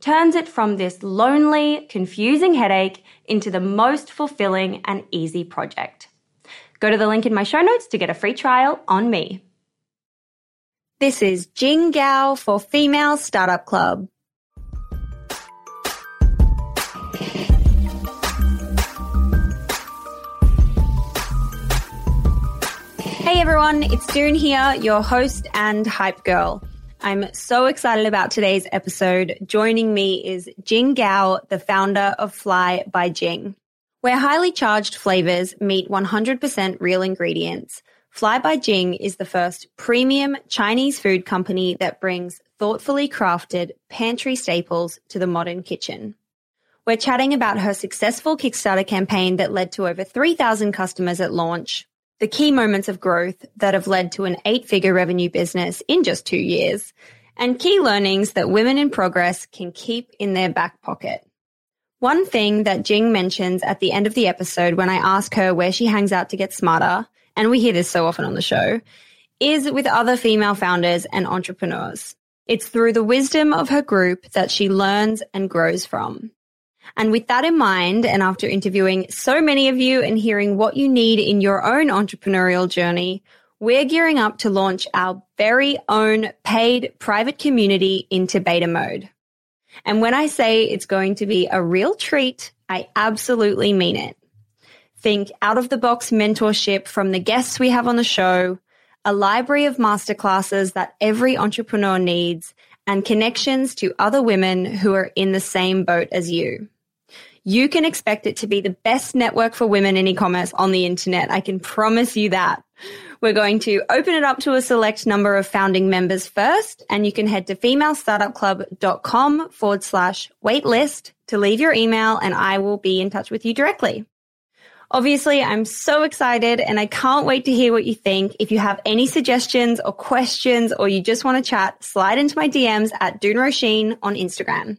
turns it from this lonely, confusing headache into the most fulfilling and easy project. Go to the link in my show notes to get a free trial on me. This is Jing Gao for Female Startup Club. Hey everyone, it's Doone here, your host and hype girl. I'm so excited about today's episode. Joining me is Jing Gao, the founder of Fly by Jing. Where highly charged flavors meet 100% real ingredients, Fly by Jing is the first premium Chinese food company that brings thoughtfully crafted pantry staples to the modern kitchen. We're chatting about her successful Kickstarter campaign that led to over 3,000 customers at launch, the key moments of growth that have led to an eight figure revenue business in just two years, and key learnings that women in progress can keep in their back pocket. One thing that Jing mentions at the end of the episode when I ask her where she hangs out to get smarter, and we hear this so often on the show, is with other female founders and entrepreneurs. It's through the wisdom of her group that she learns and grows from. And with that in mind, and after interviewing so many of you and hearing what you need in your own entrepreneurial journey, we're gearing up to launch our very own paid private community into beta mode. And when I say it's going to be a real treat, I absolutely mean it. Think out of the box mentorship from the guests we have on the show, a library of masterclasses that every entrepreneur needs, and connections to other women who are in the same boat as you you can expect it to be the best network for women in e-commerce on the internet. I can promise you that. We're going to open it up to a select number of founding members first, and you can head to femalestartupclub.com forward slash waitlist to leave your email, and I will be in touch with you directly. Obviously, I'm so excited and I can't wait to hear what you think. If you have any suggestions or questions or you just want to chat, slide into my DMs at Doone Roisin on Instagram.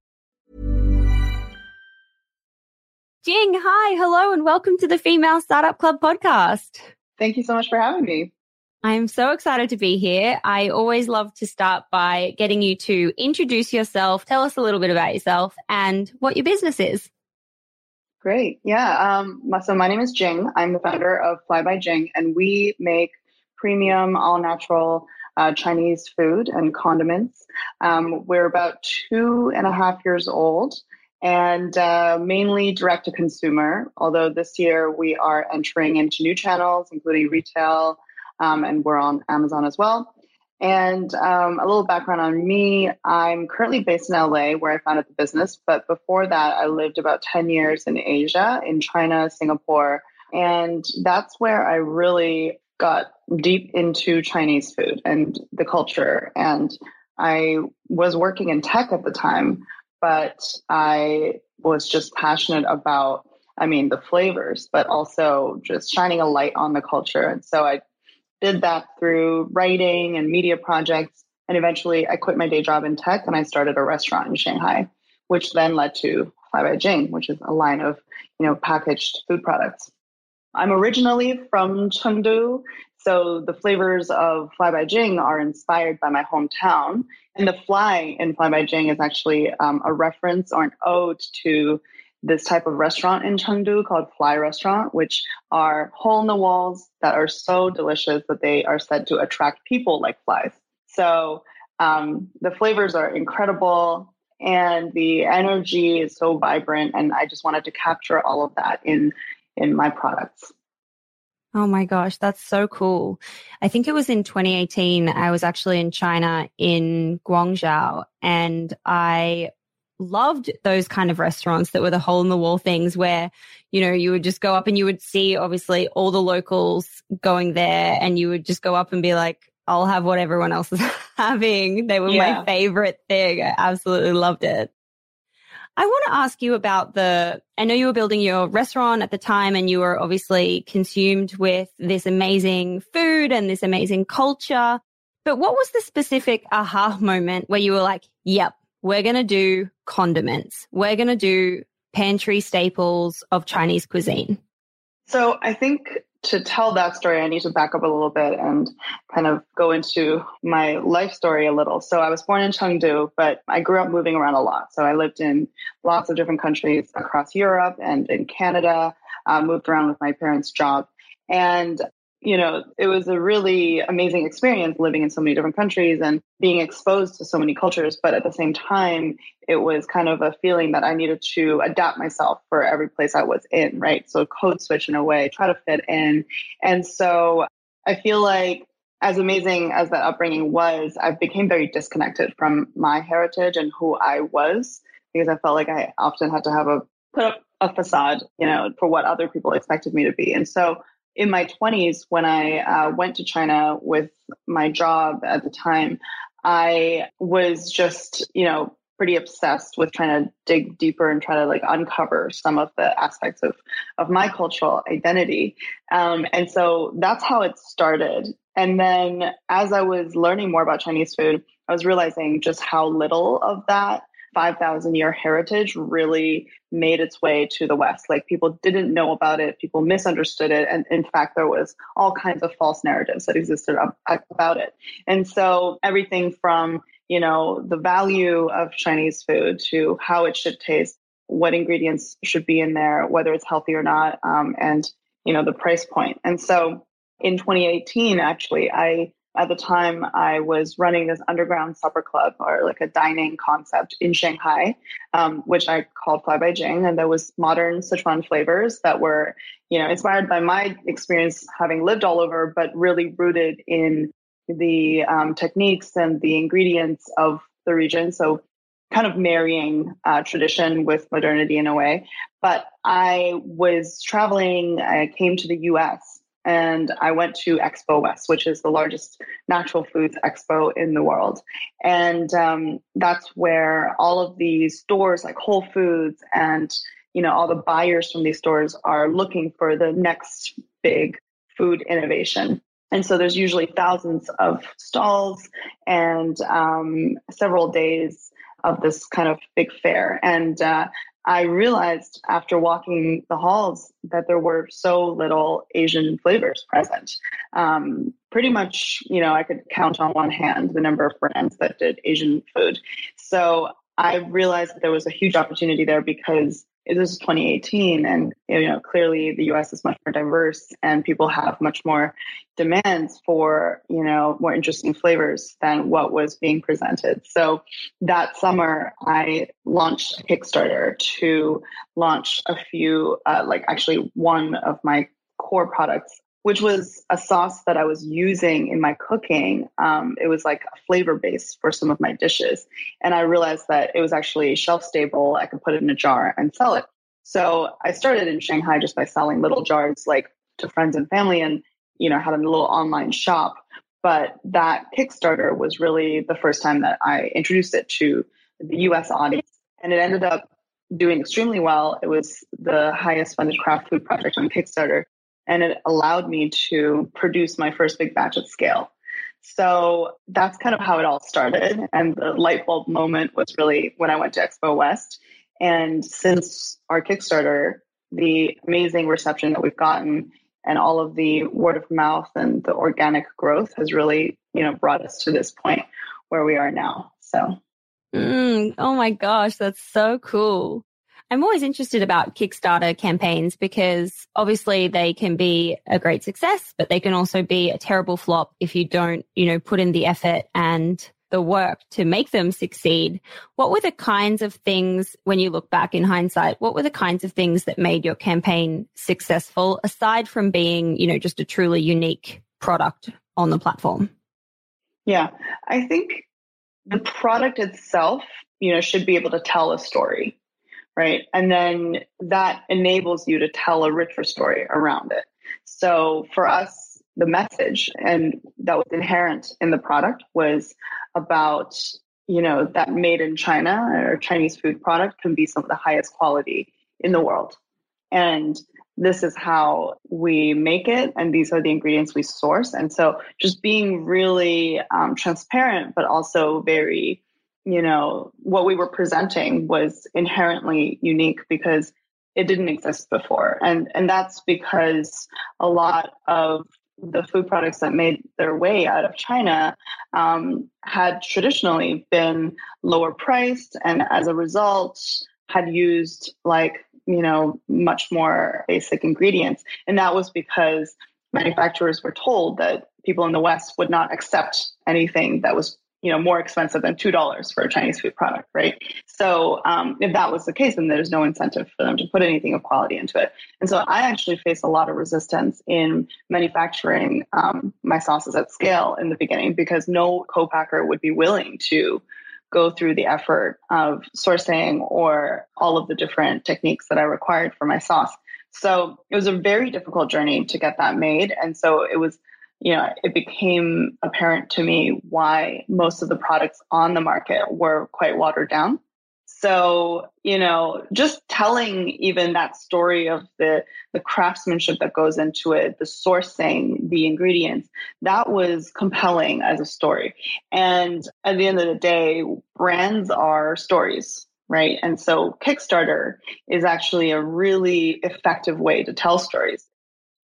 Jing, hi, hello, and welcome to the Female Startup Club podcast. Thank you so much for having me. I'm so excited to be here. I always love to start by getting you to introduce yourself, tell us a little bit about yourself and what your business is. Great. Yeah. Um, so my name is Jing. I'm the founder of Fly by Jing, and we make premium, all natural uh, Chinese food and condiments. Um, we're about two and a half years old and uh, mainly direct to consumer. Although this year we are entering into new channels, including retail, um, and we're on Amazon as well. And um, a little background on me I'm currently based in LA where I founded the business. But before that, I lived about 10 years in Asia, in China, Singapore. And that's where I really got deep into Chinese food and the culture. And I was working in tech at the time, but I was just passionate about, I mean, the flavors, but also just shining a light on the culture. And so I did that through writing and media projects. And eventually I quit my day job in tech and I started a restaurant in Shanghai, which then led to Fly by Jing, which is a line of, you know, packaged food products. I'm originally from Chengdu, so the flavors of Fly by Jing are inspired by my hometown. And the fly in Fly by Jing is actually um, a reference or an ode to this type of restaurant in Chengdu called Fly Restaurant, which are hole in the walls that are so delicious that they are said to attract people like flies. So um, the flavors are incredible and the energy is so vibrant. And I just wanted to capture all of that in in my products. Oh my gosh, that's so cool. I think it was in 2018. I was actually in China in Guangzhou and I loved those kind of restaurants that were the hole in the wall things where, you know, you would just go up and you would see obviously all the locals going there and you would just go up and be like, I'll have what everyone else is having. They were yeah. my favorite thing. I absolutely loved it. I want to ask you about the, I know you were building your restaurant at the time and you were obviously consumed with this amazing food and this amazing culture. But what was the specific aha moment where you were like, yep, we're going to do condiments. We're going to do pantry staples of Chinese cuisine. So I think to tell that story, I need to back up a little bit and kind of go into my life story a little. So I was born in Chengdu, but I grew up moving around a lot. So I lived in lots of different countries across Europe and in Canada, uh, moved around with my parents' job. And you know, it was a really amazing experience living in so many different countries and being exposed to so many cultures. But at the same time, it was kind of a feeling that I needed to adapt myself for every place I was in, right? So code switch in a way, try to fit in. And so I feel like as amazing as that upbringing was, I became very disconnected from my heritage and who I was because I felt like I often had to have a put up a facade, you know, for what other people expected me to be. And so in my 20s, when I uh, went to China with my job at the time, I was just, you know, pretty obsessed with trying to dig deeper and try to like uncover some of the aspects of of my cultural identity. Um, and so that's how it started. And then as I was learning more about Chinese food, I was realizing just how little of that 5,000 year heritage really made its way to the West. Like people didn't know about it, people misunderstood it. And in fact, there was all kinds of false narratives that existed about it. And so everything from, you know, the value of Chinese food to how it should taste, what ingredients should be in there, whether it's healthy or not, um, and, you know, the price point. And so in 2018, actually, I at the time, I was running this underground supper club or like a dining concept in Shanghai, um, which I called Fly by Jing. And there was modern Sichuan flavors that were, you know, inspired by my experience having lived all over, but really rooted in the um, techniques and the ingredients of the region. So kind of marrying uh, tradition with modernity in a way. But I was traveling, I came to the US and I went to Expo West, which is the largest natural foods expo in the world. And um, that's where all of these stores like Whole Foods and you know all the buyers from these stores are looking for the next big food innovation. And so there's usually thousands of stalls and um, several days of this kind of big fair. And uh, I realized after walking the halls that there were so little Asian flavors present. Um, pretty much, you know, I could count on one hand the number of brands that did Asian food. So I realized that there was a huge opportunity there because this is 2018 and you know clearly the us is much more diverse and people have much more demands for you know more interesting flavors than what was being presented. So that summer i launched kickstarter to launch a few uh, like actually one of my core products which was a sauce that I was using in my cooking. Um, it was like a flavor base for some of my dishes. And I realized that it was actually shelf stable. I could put it in a jar and sell it. So I started in Shanghai just by selling little jars like to friends and family and, you know, had a little online shop. But that Kickstarter was really the first time that I introduced it to the US audience. And it ended up doing extremely well. It was the highest funded craft food project on Kickstarter and it allowed me to produce my first big batch at scale. So that's kind of how it all started. And the light bulb moment was really when I went to Expo West. And since our Kickstarter, the amazing reception that we've gotten and all of the word of mouth and the organic growth has really, you know, brought us to this point where we are now. So. Mm, oh my gosh, that's so cool. I'm always interested about Kickstarter campaigns because obviously they can be a great success, but they can also be a terrible flop if you don't, you know, put in the effort and the work to make them succeed. What were the kinds of things when you look back in hindsight? What were the kinds of things that made your campaign successful aside from being, you know, just a truly unique product on the platform? Yeah, I think the product itself, you know, should be able to tell a story right? And then that enables you to tell a richer story around it. So for us, the message and that was inherent in the product was about, you know, that made in China or Chinese food product can be some of the highest quality in the world. And this is how we make it, and these are the ingredients we source. And so, just being really um, transparent, but also very you know, what we were presenting was inherently unique because it didn't exist before. And and that's because a lot of the food products that made their way out of China um, had traditionally been lower priced and as a result had used like, you know, much more basic ingredients. And that was because manufacturers were told that people in the West would not accept anything that was you know more expensive than two dollars for a Chinese food product, right? So um, if that was the case, then there's no incentive for them to put anything of quality into it. And so I actually faced a lot of resistance in manufacturing um, my sauces at scale in the beginning because no co-packer would be willing to go through the effort of sourcing or all of the different techniques that I required for my sauce. So it was a very difficult journey to get that made, and so it was you know, it became apparent to me why most of the products on the market were quite watered down So, you know, just telling even that story of the, the craftsmanship that goes into it, the sourcing, the ingredients, that was compelling as a story. And at the end of the day, brands are stories, right? And so Kickstarter is actually a really effective way to tell stories.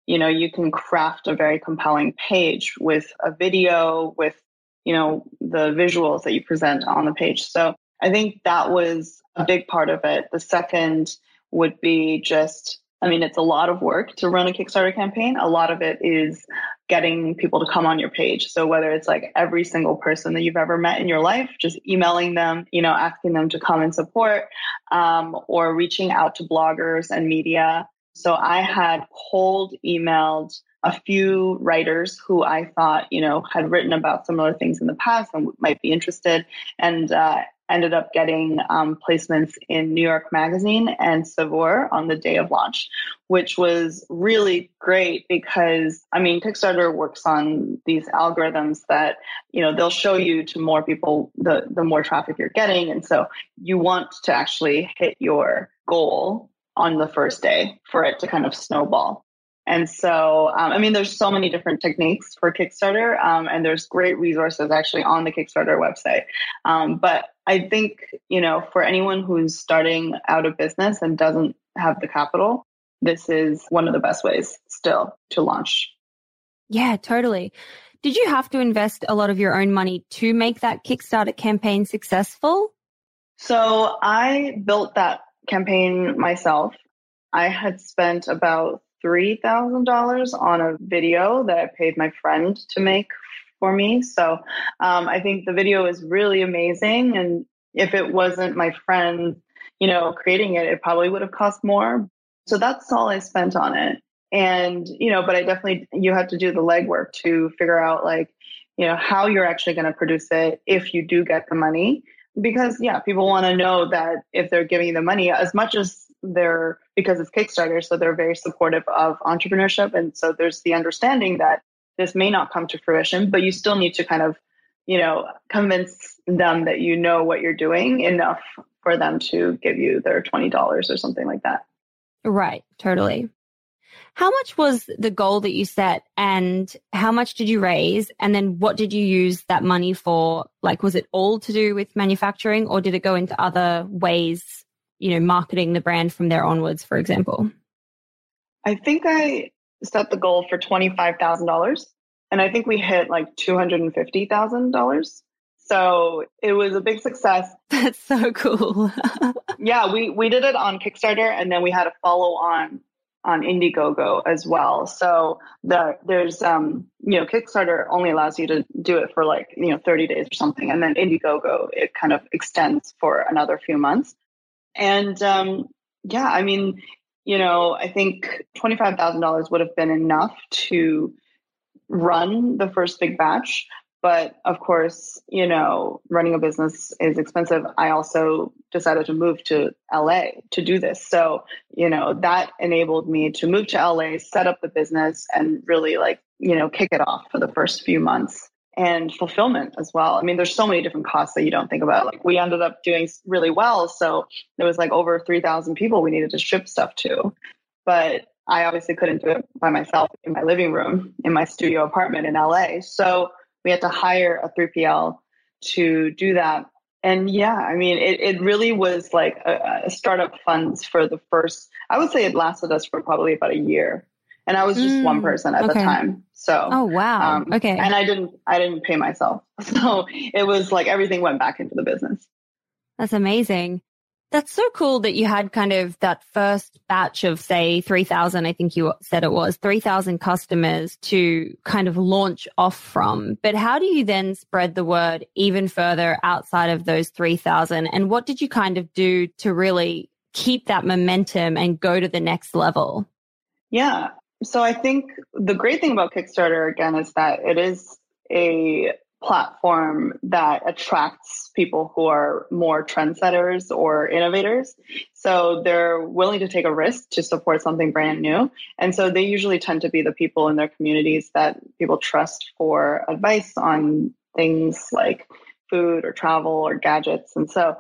You know, you can craft a very compelling page with a video, with, you know, the visuals that you present on the page. So I think that was a big part of it. The second would be just, I mean, it's a lot of work to run a Kickstarter campaign. A lot of it is getting people to come on your page. So whether it's like every single person that you've ever met in your life, just emailing them, you know, asking them to come and support, um, or reaching out to bloggers and media. So I had cold emailed a few writers who I thought, you know, had written about similar things in the past and might be interested. And uh, ended up getting um, placements in New York Magazine and Saveur on the day of launch, which was really great because I mean Kickstarter works on these algorithms that you know they'll show you to more people the the more traffic you're getting, and so you want to actually hit your goal on the first day for it to kind of snowball. And so, um, I mean, there's so many different techniques for Kickstarter, um, and there's great resources actually on the Kickstarter website. Um, but I think, you know, for anyone who's starting out a business and doesn't have the capital, this is one of the best ways still to launch. Yeah, totally. Did you have to invest a lot of your own money to make that Kickstarter campaign successful? So I built that campaign myself. I had spent about $3,000 on a video that I paid my friend to make for me. So um, I think the video is really amazing. And if it wasn't my friend, you know, creating it, it probably would have cost more. So that's all I spent on it. And, you know, but I definitely, you have to do the legwork to figure out like, you know, how you're actually going to produce it if you do get the money. Because, yeah, people want to know that if they're giving the money, as much as they're because it's Kickstarter, so they're very supportive of entrepreneurship. And so there's the understanding that this may not come to fruition, but you still need to kind of, you know, convince them that you know what you're doing enough for them to give you their $20 or something like that. Right, totally. How much was the goal that you set and how much did you raise? And then what did you use that money for? Like, was it all to do with manufacturing or did it go into other ways you know, marketing the brand from there onwards, for example? I think I set the goal for $25,000 and I think we hit like $250,000. So it was a big success. That's so cool. yeah, we, we did it on Kickstarter and then we had a follow on on Indiegogo as well. So the, there's, um, you know, Kickstarter only allows you to do it for like, you know, 30 days or something. And then Indiegogo, it kind of extends for another few months. And um, yeah, I mean, you know, I think $25,000 would have been enough to run the first big batch. But of course, you know, running a business is expensive. I also decided to move to LA to do this. So, you know, that enabled me to move to LA, set up the business, and really like, you know, kick it off for the first few months and fulfillment as well. I mean, there's so many different costs that you don't think about. Like we ended up doing really well. So there was like over 3,000 people we needed to ship stuff to. But I obviously couldn't do it by myself in my living room in my studio apartment in LA. So we had to hire a 3PL to do that. And yeah, I mean, it, it really was like a, a startup funds for the first, I would say it lasted us for probably about a year and I was just mm, one person at okay. the time. So oh wow, um, okay, and I didn't I didn't pay myself, so it was like everything went back into the business. That's amazing. That's so cool that you had kind of that first batch of say 3000 I think you said it was 3000 customers to kind of launch off from. But how do you then spread the word even further outside of those 3000 and what did you kind of do to really keep that momentum and go to the next level? Yeah, so I think the great thing about Kickstarter again is that it is a platform that attracts people who are more trendsetters or innovators. So they're willing to take a risk to support something brand new. And so they usually tend to be the people in their communities that people trust for advice on things like food or travel or gadgets. And so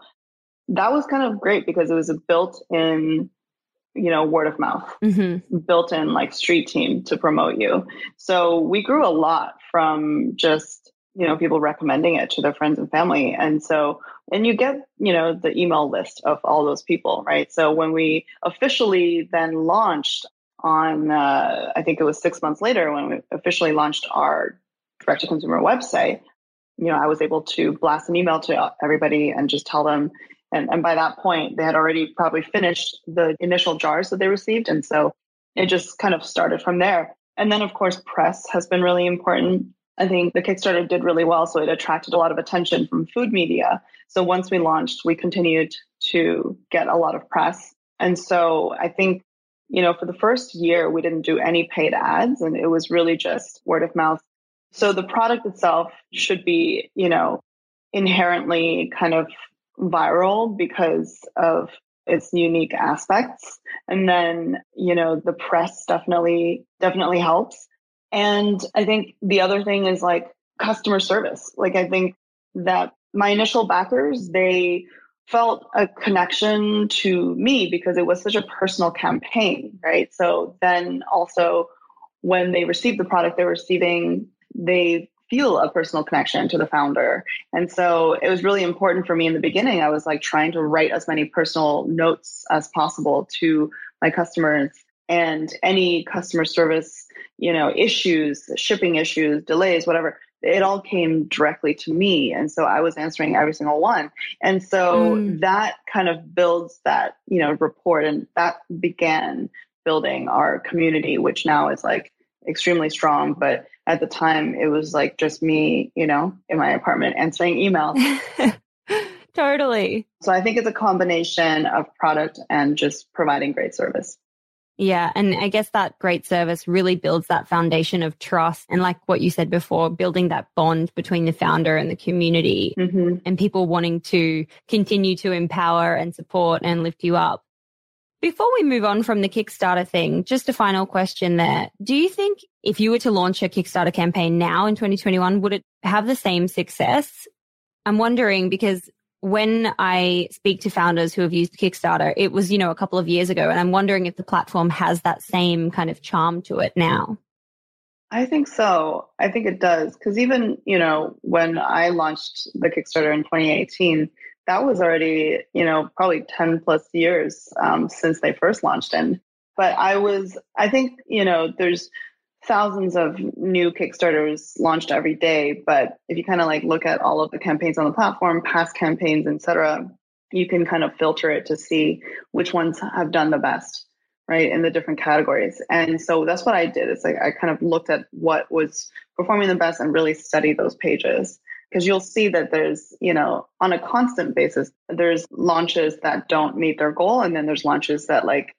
that was kind of great because it was a built in you know word of mouth Mm-hmm. built in like street team to promote you so we grew a lot from just you know people recommending it to their friends and family. And so and you get you know the email list of all those people right? So when we officially then launched on uh, i think it was six months later when we officially launched our direct to consumer website you know i was able to blast an email to everybody and just tell them. And, and by that point they had already probably finished the initial jars that they received. And so it just kind of started from there. And then of course press has been really important I think the Kickstarter did really well, so it attracted a lot of attention from food media. So once we launched, we continued to get a lot of press. And so I think, you know, for the first year, we didn't do any paid ads and it was really just word of mouth. So the product itself should be, you know, inherently kind of viral because of its unique aspects. And then, you know, the press definitely, definitely helps. And I think the other thing is like customer service. Like I think that my initial backers, they felt a connection to me because it was such a personal campaign, right? So then also when they receive the product they're receiving, they feel a personal connection to the founder. And so it was really important for me in the beginning. I was like trying to write as many personal notes as possible to my customers and any customer service, you know, issues, shipping issues, delays, whatever, it all came directly to me. And so I was answering every single one. And so Mm. that kind of builds that, you know, rapport and that began building our community, which now is like extremely strong. But at the time it was like just me, you know, in my apartment answering emails. totally. so I think it's a combination of product and just providing great service. Yeah. And I guess that great service really builds that foundation of trust. And like what you said before, building that bond between the founder and the community hmm and people wanting to continue to empower and support and lift you up. Before we move on from the Kickstarter thing, just a final question there. Do you think if you were to launch a Kickstarter campaign now in 2021, would it have the same success? I'm wondering because when I speak to founders who have used Kickstarter, it was, you know, a couple of years ago. And I'm wondering if the platform has that same kind of charm to it now. I think so. I think it does. Because even, you know, when I launched the Kickstarter in 2018, that was already, you know, probably 10 plus years um, since they first launched. And, but I was, I think, you know, there's thousands of new Kickstarters launched every day. But if you kind of like look at all of the campaigns on the platform, past campaigns, et cetera, you can kind of filter it to see which ones have done the best right in the different categories and so that's what i did it's like i kind of looked at what was performing the best and really studied those pages because you'll see that there's you know on a constant basis there's launches that don't meet their goal and then there's launches that like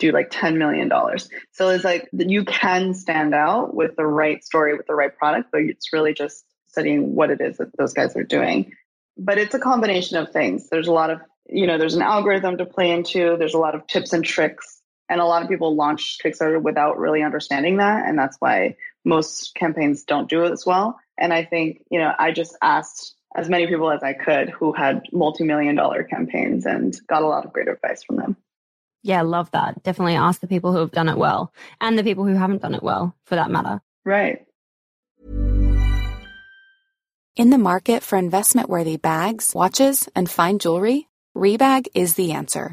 do like 10 million dollars so it's like you can stand out with the right story with the right product but it's really just studying what it is that those guys are doing but it's a combination of things there's a lot of you know there's an algorithm to play into there's a lot of tips and tricks and a lot of people launch Kickstarter without really understanding that. And that's why most campaigns don't do it as well. And I think, you know, I just asked as many people as I could who had multi million dollar campaigns and got a lot of great advice from them. Yeah, love that. Definitely ask the people who have done it well and the people who haven't done it well for that matter. Right. In the market for investment worthy bags, watches, and fine jewelry, Rebag is the answer.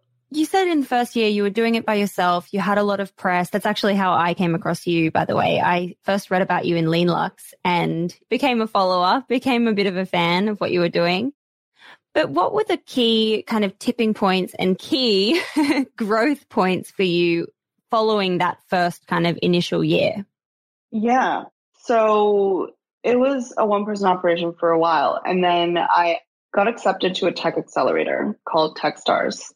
you said in the first year you were doing it by yourself. You had a lot of press. That's actually how I came across you, by the way. I first read about you in Leanluxe and became a follower, became a bit of a fan of what you were doing. But what were the key kind of tipping points and key growth points for you following that first kind of initial year? Yeah. So it was a one person operation for a while. And then I got accepted to a tech accelerator called Techstars.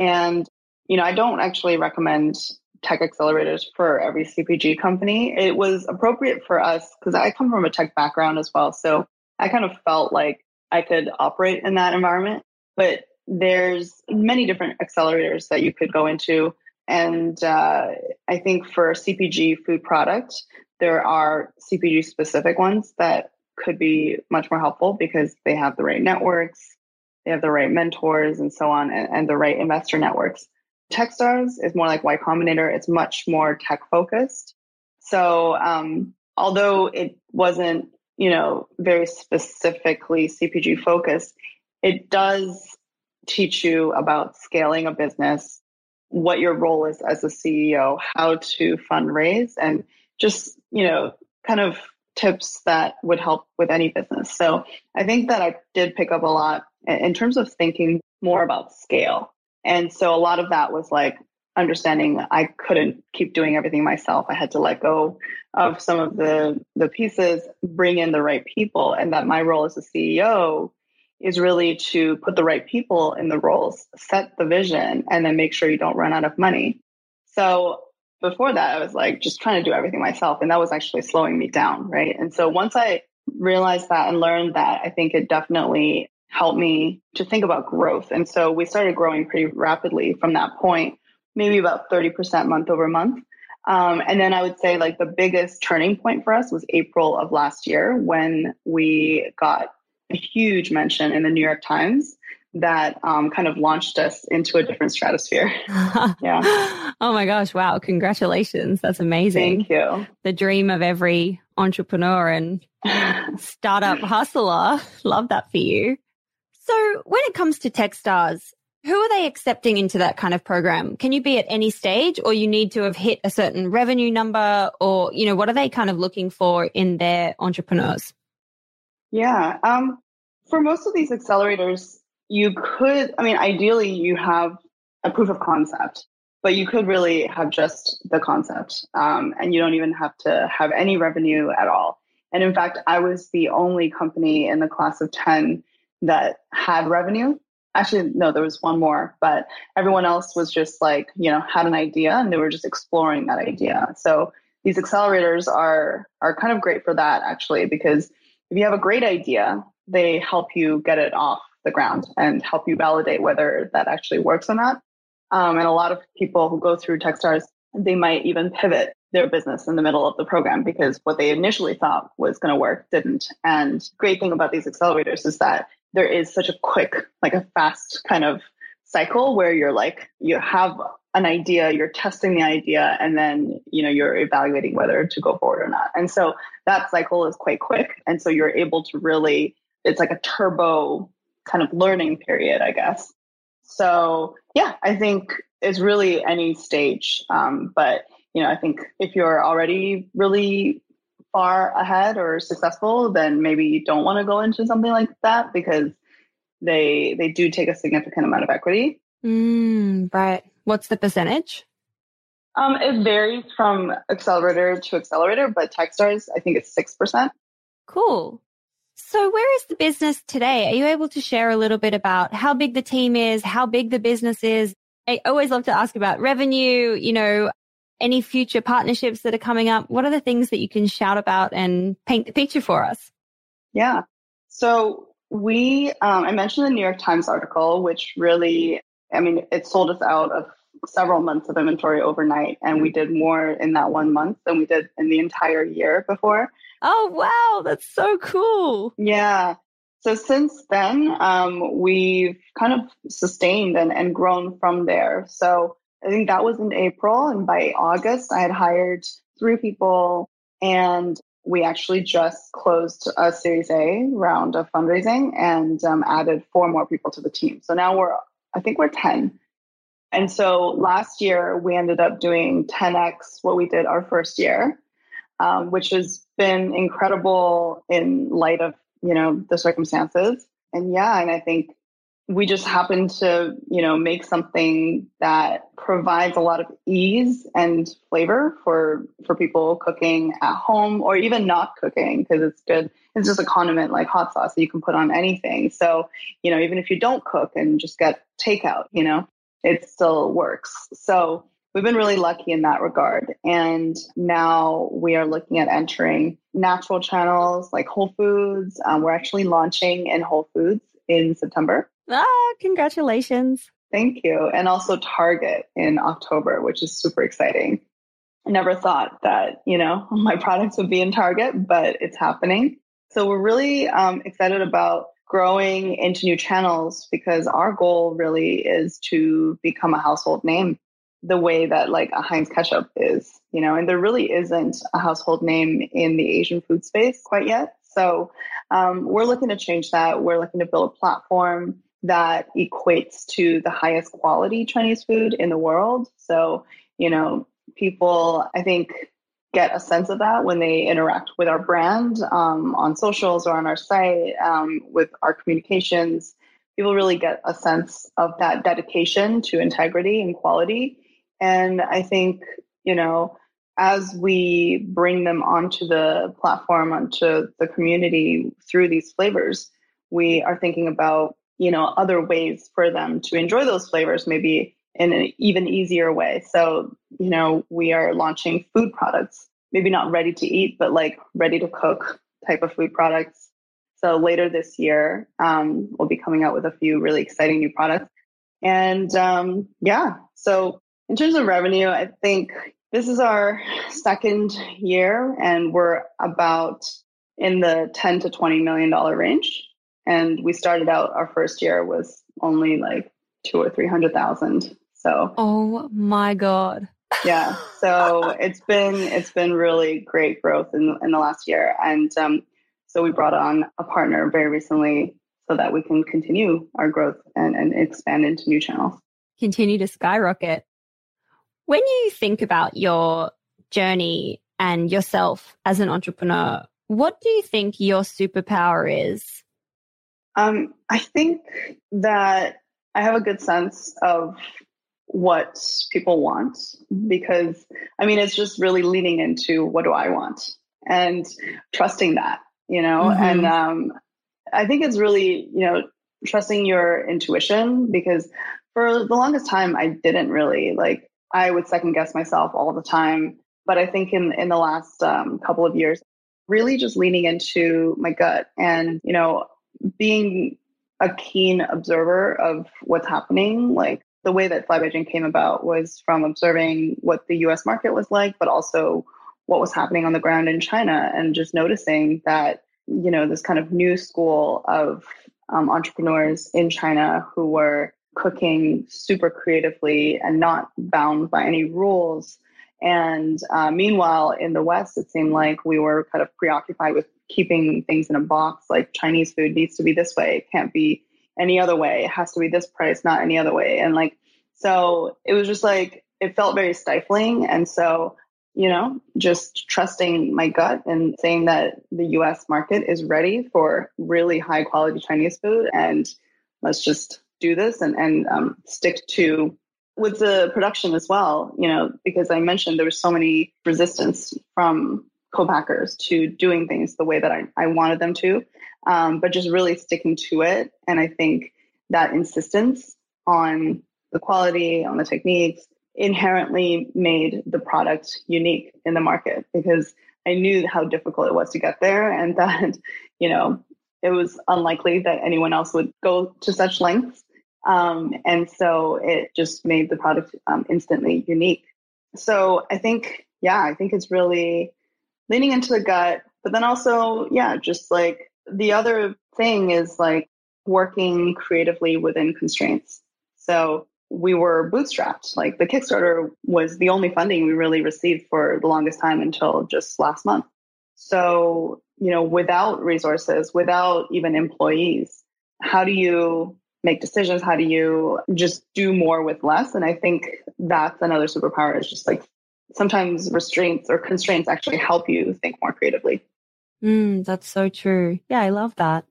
And, you know, I don't actually recommend tech accelerators for every CPG company. It was appropriate for us because I come from a tech background as well. So I kind of felt like I could operate in that environment. But there's many different accelerators that you could go into. And uh, I think for CPG food product, there are CPG specific ones that could be much more helpful because they have the right networks, they have the right mentors and so on, and, and the right investor networks. Techstars is more like Y Combinator. It's much more tech focused. So um, although it wasn't, you know, very specifically CPG focused, it does teach you about scaling a business, what your role is as a CEO, how to fundraise, and just, you know, kind of tips that would help with any business. So I think that I did pick up a lot in terms of thinking more about scale. And so a lot of that was like understanding I couldn't keep doing everything myself. I had to let go of some of the the pieces, bring in the right people, and that my role as a CEO is really to put the right people in the roles, set the vision, and then make sure you don't run out of money. So before that, I was like just trying to do everything myself. And that was actually slowing me down. Right. And so once I realized that and learned that, I think it definitely helped me to think about growth. And so we started growing pretty rapidly from that point, maybe about 30% month over month. Um, and then I would say like the biggest turning point for us was April of last year when we got a huge mention in the New York Times that um, kind of launched us into a different stratosphere. yeah. Oh my gosh. Wow. Congratulations. That's amazing. Thank you. The dream of every entrepreneur and startup hustler. Love that for you. So when it comes to Techstars, who are they accepting into that kind of program? Can you be at any stage or you need to have hit a certain revenue number or, you know, what are they kind of looking for in their entrepreneurs? Yeah. Um, for most of these accelerators, you could, I mean, ideally, you have a proof of concept, but you could really have just the concept um, and you don't even have to have any revenue at all. And in fact, I was the only company in the class of 10 that had revenue. Actually, no, there was one more, but everyone else was just like, you know, had an idea and they were just exploring that idea. So these accelerators are are kind of great for that actually, because if you have a great idea, they help you get it off the ground and help you validate whether that actually works or not. Um, and a lot of people who go through Techstars, they might even pivot their business in the middle of the program because what they initially thought was going to work didn't. And great thing about these accelerators is that there is such a quick, like a fast kind of cycle where you're like, you have an idea, you're testing the idea, and then, you know, you're evaluating whether to go forward or not. And so that cycle is quite quick. And so you're able to really, it's like a turbo kind of learning period, I guess. So yeah, I think it's really any stage. Um, but, you know, I think if you're already really far ahead or successful, then maybe you don't want to go into something like that because they they do take a significant amount of equity. Mm, right. What's the percentage? Um, it varies from accelerator to accelerator, but Techstars, I think it's six percent. Cool. So, where is the business today? Are you able to share a little bit about how big the team is, how big the business is? I always love to ask about revenue, you know, any future partnerships that are coming up? What are the things that you can shout about and paint the picture for us? Yeah. So we, um, I mentioned the New York Times article, which really, I mean, it sold us out of several months of inventory overnight, and we did more in that one month than we did in the entire year before. Oh, wow. That's so cool. Yeah. So since then, um, we've kind of sustained and, and grown from there. So I think that was in April. And by August, I had hired three people and we actually just closed a Series A round of fundraising and um, added four more people to the team. So now we're, I think we're 10. And so last year we ended up doing 10x what we did our first year, um, which has been incredible in light of, you know, the circumstances. And yeah, and I think we just happen to, you know, make something that provides a lot of ease and flavor for for people cooking at home or even not cooking because it's good. It's just a condiment like hot sauce that you can put on anything. So, you know, even if you don't cook and just get takeout, you know, it still works. So, we've been really lucky in that regard. And now we are looking at entering natural channels like Whole Foods. Um, we're actually launching in Whole Foods in September. Ah, congratulations. Thank you. And also Target in October, which is super exciting. I never thought that, you know, my products would be in Target, but it's happening. So we're really um, excited about growing into new channels because our goal really is to become a household name the way that like a Heinz ketchup is, you know, and there really isn't a household name in the Asian food space quite yet. So um, we're looking to change that. We're looking to build a platform that equates to the highest quality Chinese food in the world. So, you know, people, I think, get a sense of that when they interact with our brand um, on socials or on our site um, with our communications. People really get a sense of that dedication to integrity and quality. And I think, you know, as we bring them onto the platform, onto the community through these flavors, we are thinking about you know other ways for them to enjoy those flavors maybe in an even easier way. So you know we are launching food products maybe not ready to eat but like ready to cook type of food products. So later this year um, we'll be coming out with a few really exciting new products. And um, yeah so in terms of revenue i think this is our second year and we're about in the 10 to 20 million dollar range and we started out our first year was only like two or three hundred thousand. So oh my god, yeah. So it's been it's been really great growth in in the last year, and um, so we brought on a partner very recently so that we can continue our growth and, and expand into new channels. Continue to skyrocket. When you think about your journey and yourself as an entrepreneur, what do you think your superpower is? Um, I think that I have a good sense of what people want because I mean, it's just really leaning into what do I want and trusting that, you know, mm-hmm. and um, I think it's really, you know, trusting your intuition because for the longest time, I didn't really like, I would second guess myself all the time. But I think in, in the last um, couple of years, really just leaning into my gut and, you know, being a keen observer of what's happening, like the way that Fly by Jing came about was from observing what the US market was like, but also what was happening on the ground in China and just noticing that, you know, this kind of new school of um, entrepreneurs in China who were cooking super creatively and not bound by any rules. And uh, meanwhile, in the West, it seemed like we were kind of preoccupied with keeping things in a box. Like Chinese food needs to be this way, it can't be any other way. It has to be this price, not any other way. And like, so it was just like, it felt very stifling. And so, you know, just trusting my gut and saying that the US market is ready for really high quality Chinese food. And let's just do this and, and um, stick to with the production as well, you know, because I mentioned there was so many resistance from co-packers to doing things the way that I, I wanted them to, um, but just really sticking to it. And I think that insistence on the quality, on the techniques, inherently made the product unique in the market because I knew how difficult it was to get there and that, you know, it was unlikely that anyone else would go to such lengths. Um, and so it just made the product um, instantly unique. So I think, yeah, I think it's really leaning into the gut, but then also, yeah, just like the other thing is like working creatively within constraints. So we were bootstrapped. Like the Kickstarter was the only funding we really received for the longest time until just last month. So, you know, without resources, without even employees, how do you make decisions? How do you just do more with less? And I think that's another superpower is just like sometimes restraints or constraints actually help you think more creatively. Mm, that's so true. Yeah, I love that.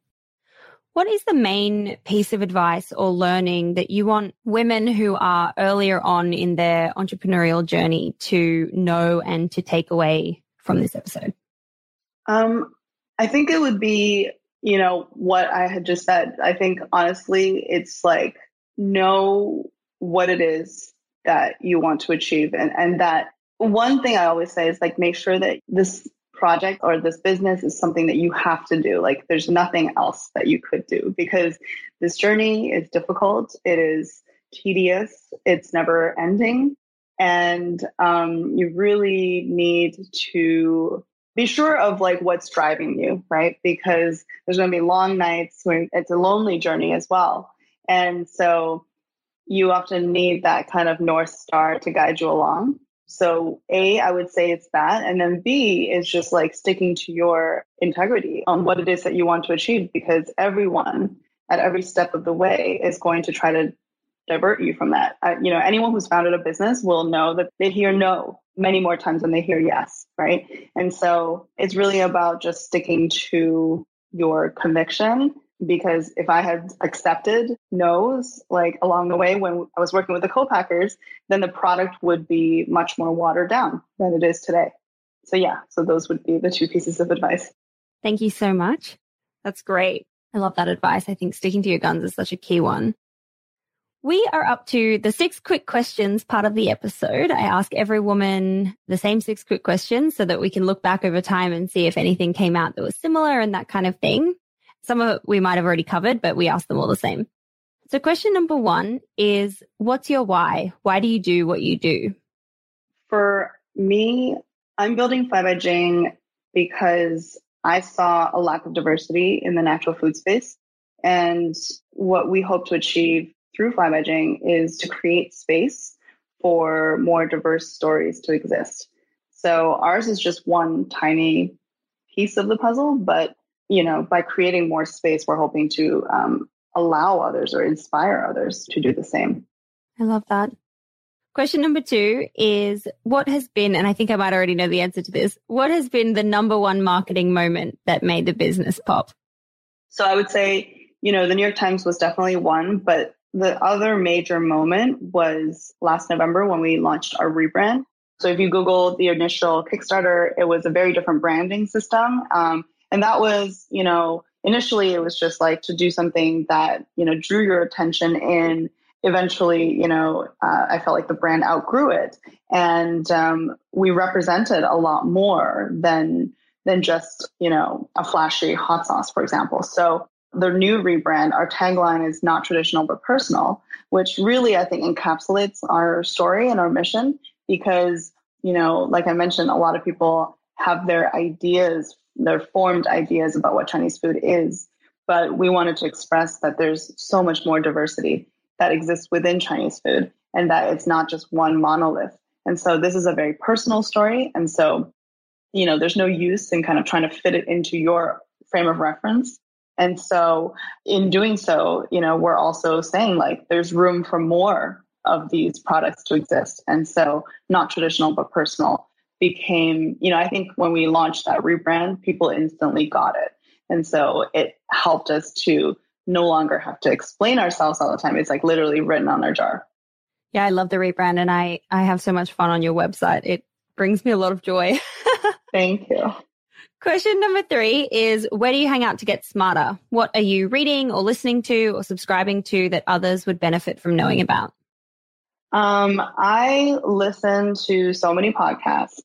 What is the main piece of advice or learning that you want women who are earlier on in their entrepreneurial journey to know and to take away from this episode? Um, I think it would be, you know, what I had just said. I think honestly, it's like know what it is that you want to achieve and, and that one thing I always say is like make sure that this project or this business is something that you have to do. Like there's nothing else that you could do because this journey is difficult. It is tedious. It's never ending. And um, you really need to be sure of like what's driving you, right? Because there's going to be long nights when it's a lonely journey as well. And so you often need that kind of North Star to guide you along. So A, I would say it's that. And then B is just like sticking to your integrity on what it is that you want to achieve because everyone at every step of the way is going to try to divert you from that. You know, anyone who's founded a business will know that they hear no many more times than they hear yes, right? And so it's really about just sticking to your conviction because if I had accepted no's like along the way when I was working with the co-packers, then the product would be much more watered down than it is today. So yeah, so those would be the two pieces of advice. Thank you so much. That's great. I love that advice. I think sticking to your guns is such a key one. We are up to the six quick questions part of the episode. I ask every woman the same six quick questions so that we can look back over time and see if anything came out that was similar and that kind of thing. Some of it we might have already covered, but we ask them all the same. So question number one is what's your why? Why do you do what you do? For me, I'm building Fly by because I saw a lack of diversity in the natural food space. And what we hope to achieve through Fly by is to create space for more diverse stories to exist. So ours is just one tiny piece of the puzzle, but you know, by creating more space, we're hoping to um, allow others or inspire others to do the same. I love that. Question number two is what has been, and I think I might already know the answer to this, what has been the number one marketing moment that made the business pop? So I would say, you know, the New York Times was definitely one, but the other major moment was last November when we launched our rebrand. So if you Google the initial Kickstarter, it was a very different branding system. Um, and that was, you know, initially it was just like to do something that, you know, drew your attention in. Eventually, you know, uh, I felt like the brand outgrew it. And um, we represented a lot more than than just, you know, a flashy hot sauce, for example. So the new rebrand, our tagline is not traditional but personal, which really I think encapsulates our story and our mission because, you know, like I mentioned, a lot of people have their ideas their formed ideas about what Chinese food is. but we wanted to express that there's so much more diversity that exists within Chinese food and that it's not just one monolith. And so this is a very personal story. And so, you know, there's no use in kind of trying to fit it into your frame of reference. And so in doing so, you know, we're also saying like there's room for more of these products to exist. And so not traditional, but personal became, you know, I think when we launched that rebrand, people instantly got it. And so it helped us to no longer have to explain ourselves all the time. It's like literally written on our jar. Yeah, I love the rebrand and I, I have so much fun on your website. It brings me a lot of joy. Thank you. Question number three is where do you hang out to get smarter? What are you reading or listening to or subscribing to that others would benefit from knowing about? Um, I listen to so many podcasts.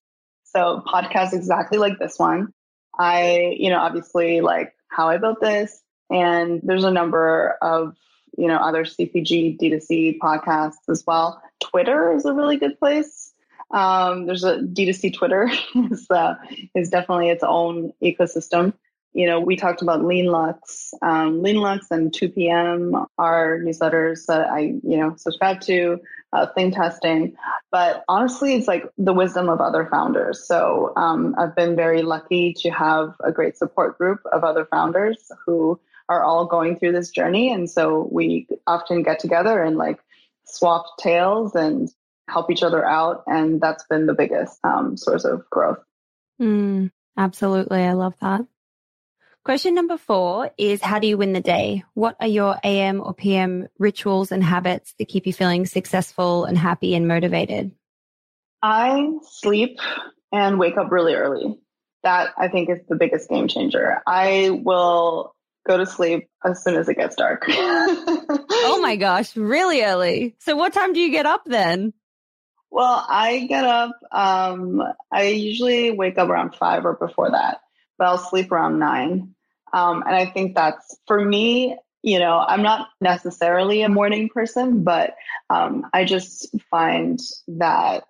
So podcasts exactly like this one. I, you know, obviously like how I built this, and there's a number of, you know, other CPG D2C podcasts as well. Twitter is a really good place. Um, there's a D2C Twitter is uh, is definitely its own ecosystem. You know, we talked about Leanluxe, um, Leanluxe, and 2 p.m. are newsletters that I you know subscribe to uh, Thingtesting. But honestly, it's like the wisdom of other founders. So um, I've been very lucky to have a great support group of other founders who are all going through this journey. And so we often get together and like swap tales and help each other out. And that's been the biggest um, source of growth. Mm, absolutely. I love that. Question number four is How do you win the day? What are your AM or PM rituals and habits that keep you feeling successful and happy and motivated? I sleep and wake up really early. That I think is the biggest game changer. I will go to sleep as soon as it gets dark. oh my gosh, really early. So, what time do you get up then? Well, I get up, um, I usually wake up around five or before that, but I'll sleep around nine. Um, and I think that's for me, you know, I'm not necessarily a morning person, but um, I just find that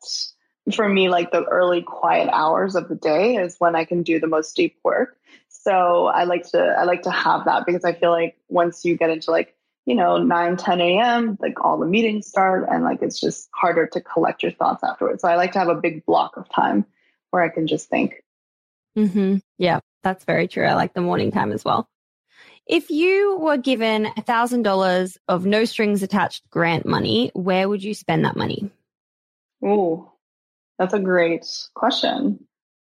for me, like the early quiet hours of the day is when I can do the most deep work. So I like to I like to have that because I feel like once you get into like you know 9 10 a.m like all the meetings start and like it's just harder to collect your thoughts afterwards so i like to have a big block of time where i can just think mm-hmm. yeah that's very true. I like the morning time as well. If you were given $1,000 of no strings attached grant money, where would you spend that money? Oh, that's a great question.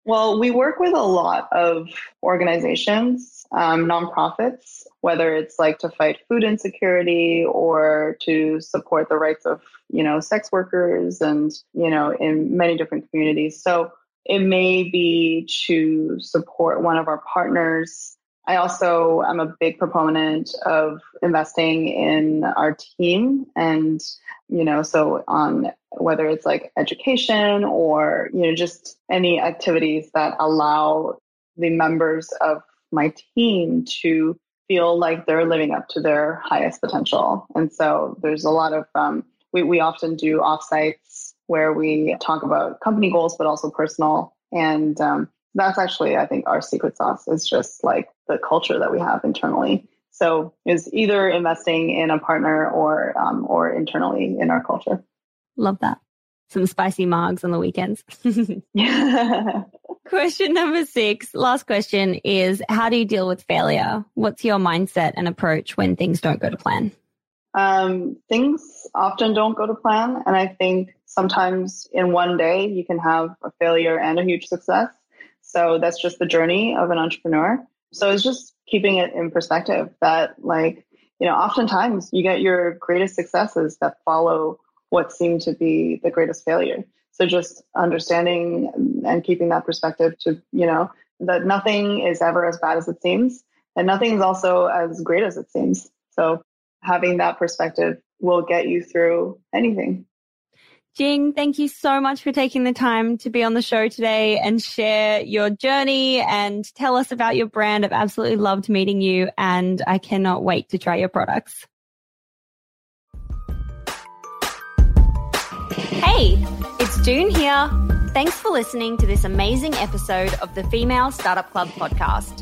Well, we work with a lot of organizations, um, nonprofits, whether it's like to fight food insecurity or to support the rights of, you know, sex workers and, you know, in many different communities. So it may be to support one of our partners. I also am a big proponent of investing in our team and, you know, so on whether it's like education or, you know, just any activities that allow the members of my team to feel like they're living up to their highest potential. And so there's a lot of, um, we, we often do offsites where we talk about company goals, but also personal. And um, that's actually, I think, our secret sauce is just like the culture that we have internally. So is either investing in a partner or um, or internally in our culture. Love that. Some spicy margs on the weekends. question number six, last question is how do you deal with failure? What's your mindset and approach when things don't go to plan? Um, things often don't go to plan. And I think sometimes in one day you can have a failure and a huge success. So that's just the journey of an entrepreneur. So it's just keeping it in perspective that like, you know, oftentimes you get your greatest successes that follow what seem to be the greatest failure. So just understanding and keeping that perspective to, you know, that nothing is ever as bad as it seems and nothing is also as great as it seems. So having that perspective will get you through anything. Jing, thank you so much for taking the time to be on the show today and share your journey and tell us about your brand. I've absolutely loved meeting you and I cannot wait to try your products. Hey, it's Doone here. Thanks for listening to this amazing episode of the Female Startup Club podcast.